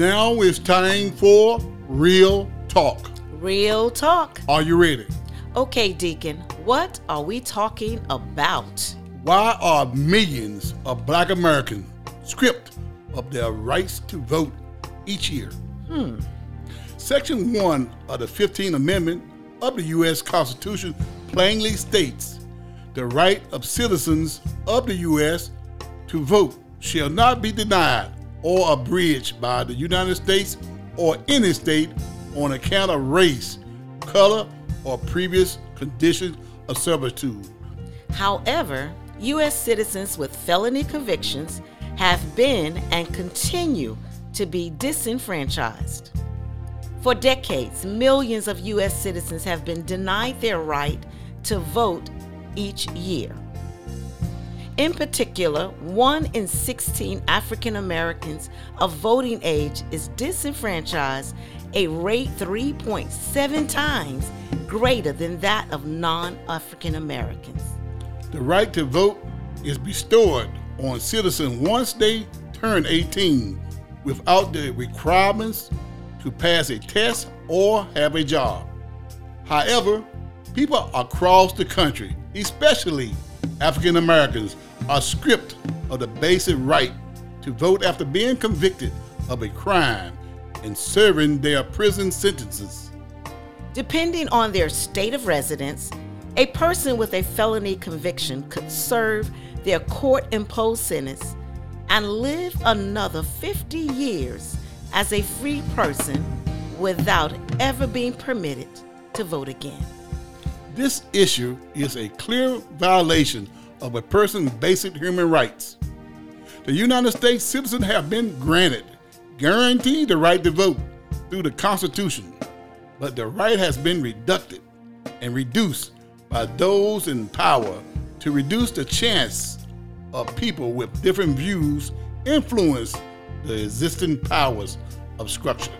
Now it's time for Real Talk. Real talk. Are you ready? Okay, Deacon, what are we talking about? Why are millions of black Americans stripped of their rights to vote each year? Hmm. Section 1 of the 15th Amendment of the U.S. Constitution plainly states the right of citizens of the U.S. to vote shall not be denied or abridged by the United States or any state on account of race, color, or previous conditions of servitude. However, U.S. citizens with felony convictions have been and continue to be disenfranchised. For decades, millions of U.S. citizens have been denied their right to vote each year. In particular, one in 16 African Americans of voting age is disenfranchised, a rate 3.7 times greater than that of non African Americans. The right to vote is bestowed on citizens once they turn 18 without the requirements to pass a test or have a job. However, people across the country, especially African Americans, are stripped of the basic right to vote after being convicted of a crime and serving their prison sentences. Depending on their state of residence, a person with a felony conviction could serve their court imposed sentence and live another 50 years as a free person without ever being permitted to vote again. This issue is a clear violation of a person's basic human rights. The United States citizens have been granted, guaranteed the right to vote through the Constitution, but the right has been reducted and reduced by those in power to reduce the chance of people with different views influence the existing powers of structure.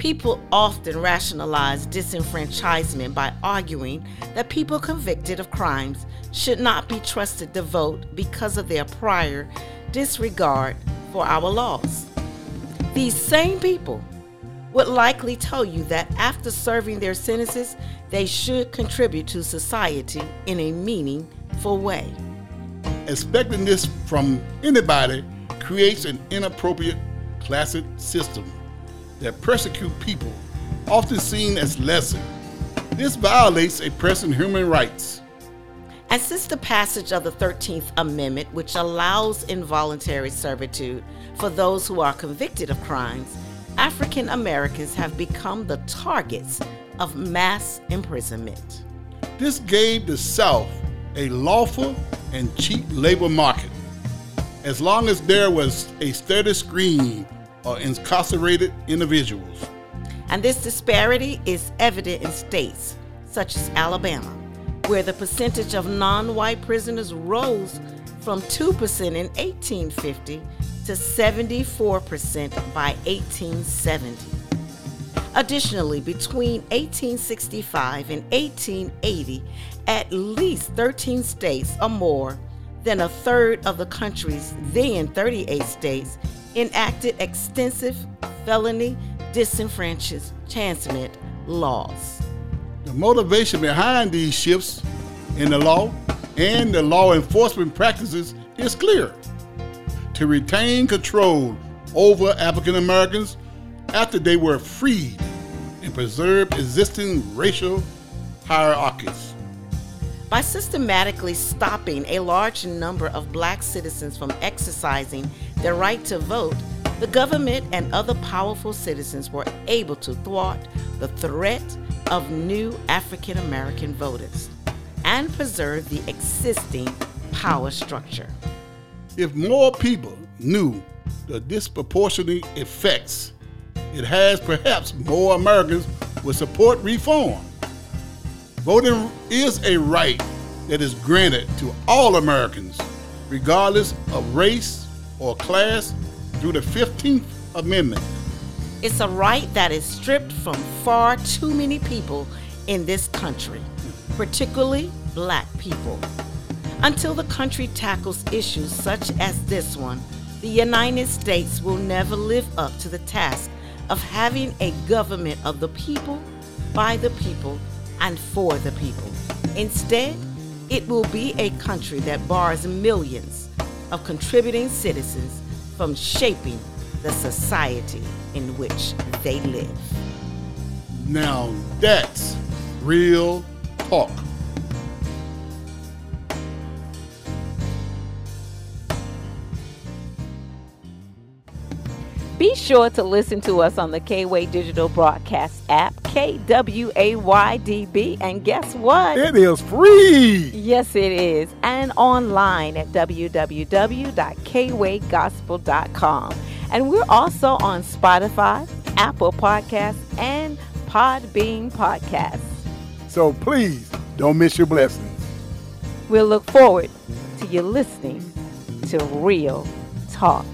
People often rationalize disenfranchisement by arguing that people convicted of crimes should not be trusted to vote because of their prior disregard for our laws. These same people would likely tell you that after serving their sentences, they should contribute to society in a meaningful way. Expecting this from anybody creates an inappropriate classic system that persecute people, often seen as lesser. This violates a person's human rights. And since the passage of the 13th Amendment, which allows involuntary servitude for those who are convicted of crimes, African Americans have become the targets of mass imprisonment. This gave the South a lawful and cheap labor market. As long as there was a steady screen of incarcerated individuals. And this disparity is evident in states such as Alabama, where the percentage of non white prisoners rose from 2% in 1850 to 74% by 1870. Additionally, between 1865 and 1880, at least 13 states or more than a third of the country's then 38 states enacted extensive felony disenfranchisement laws. The motivation behind these shifts in the law and the law enforcement practices is clear to retain control over African Americans after they were freed and preserve existing racial hierarchies. By systematically stopping a large number of black citizens from exercising their right to vote, the government and other powerful citizens were able to thwart the threat of new African American voters and preserve the existing power structure. If more people knew the disproportionate effects it has, perhaps more Americans would support reform. Voting is a right that is granted to all Americans, regardless of race or class, through the 15th Amendment. It's a right that is stripped from far too many people in this country, particularly black people. Until the country tackles issues such as this one, the United States will never live up to the task of having a government of the people, by the people, and for the people. Instead, it will be a country that bars millions of contributing citizens from shaping the society in which they live. Now that's real talk. Be sure to listen to us on the K-Way Digital Broadcast app, K-W-A-Y-D-B. And guess what? It is free. Yes, it is. And online at www.kwaygospel.com. And we're also on Spotify, Apple Podcasts, and Podbean Podcasts. So please don't miss your blessings. We'll look forward to you listening to Real Talk.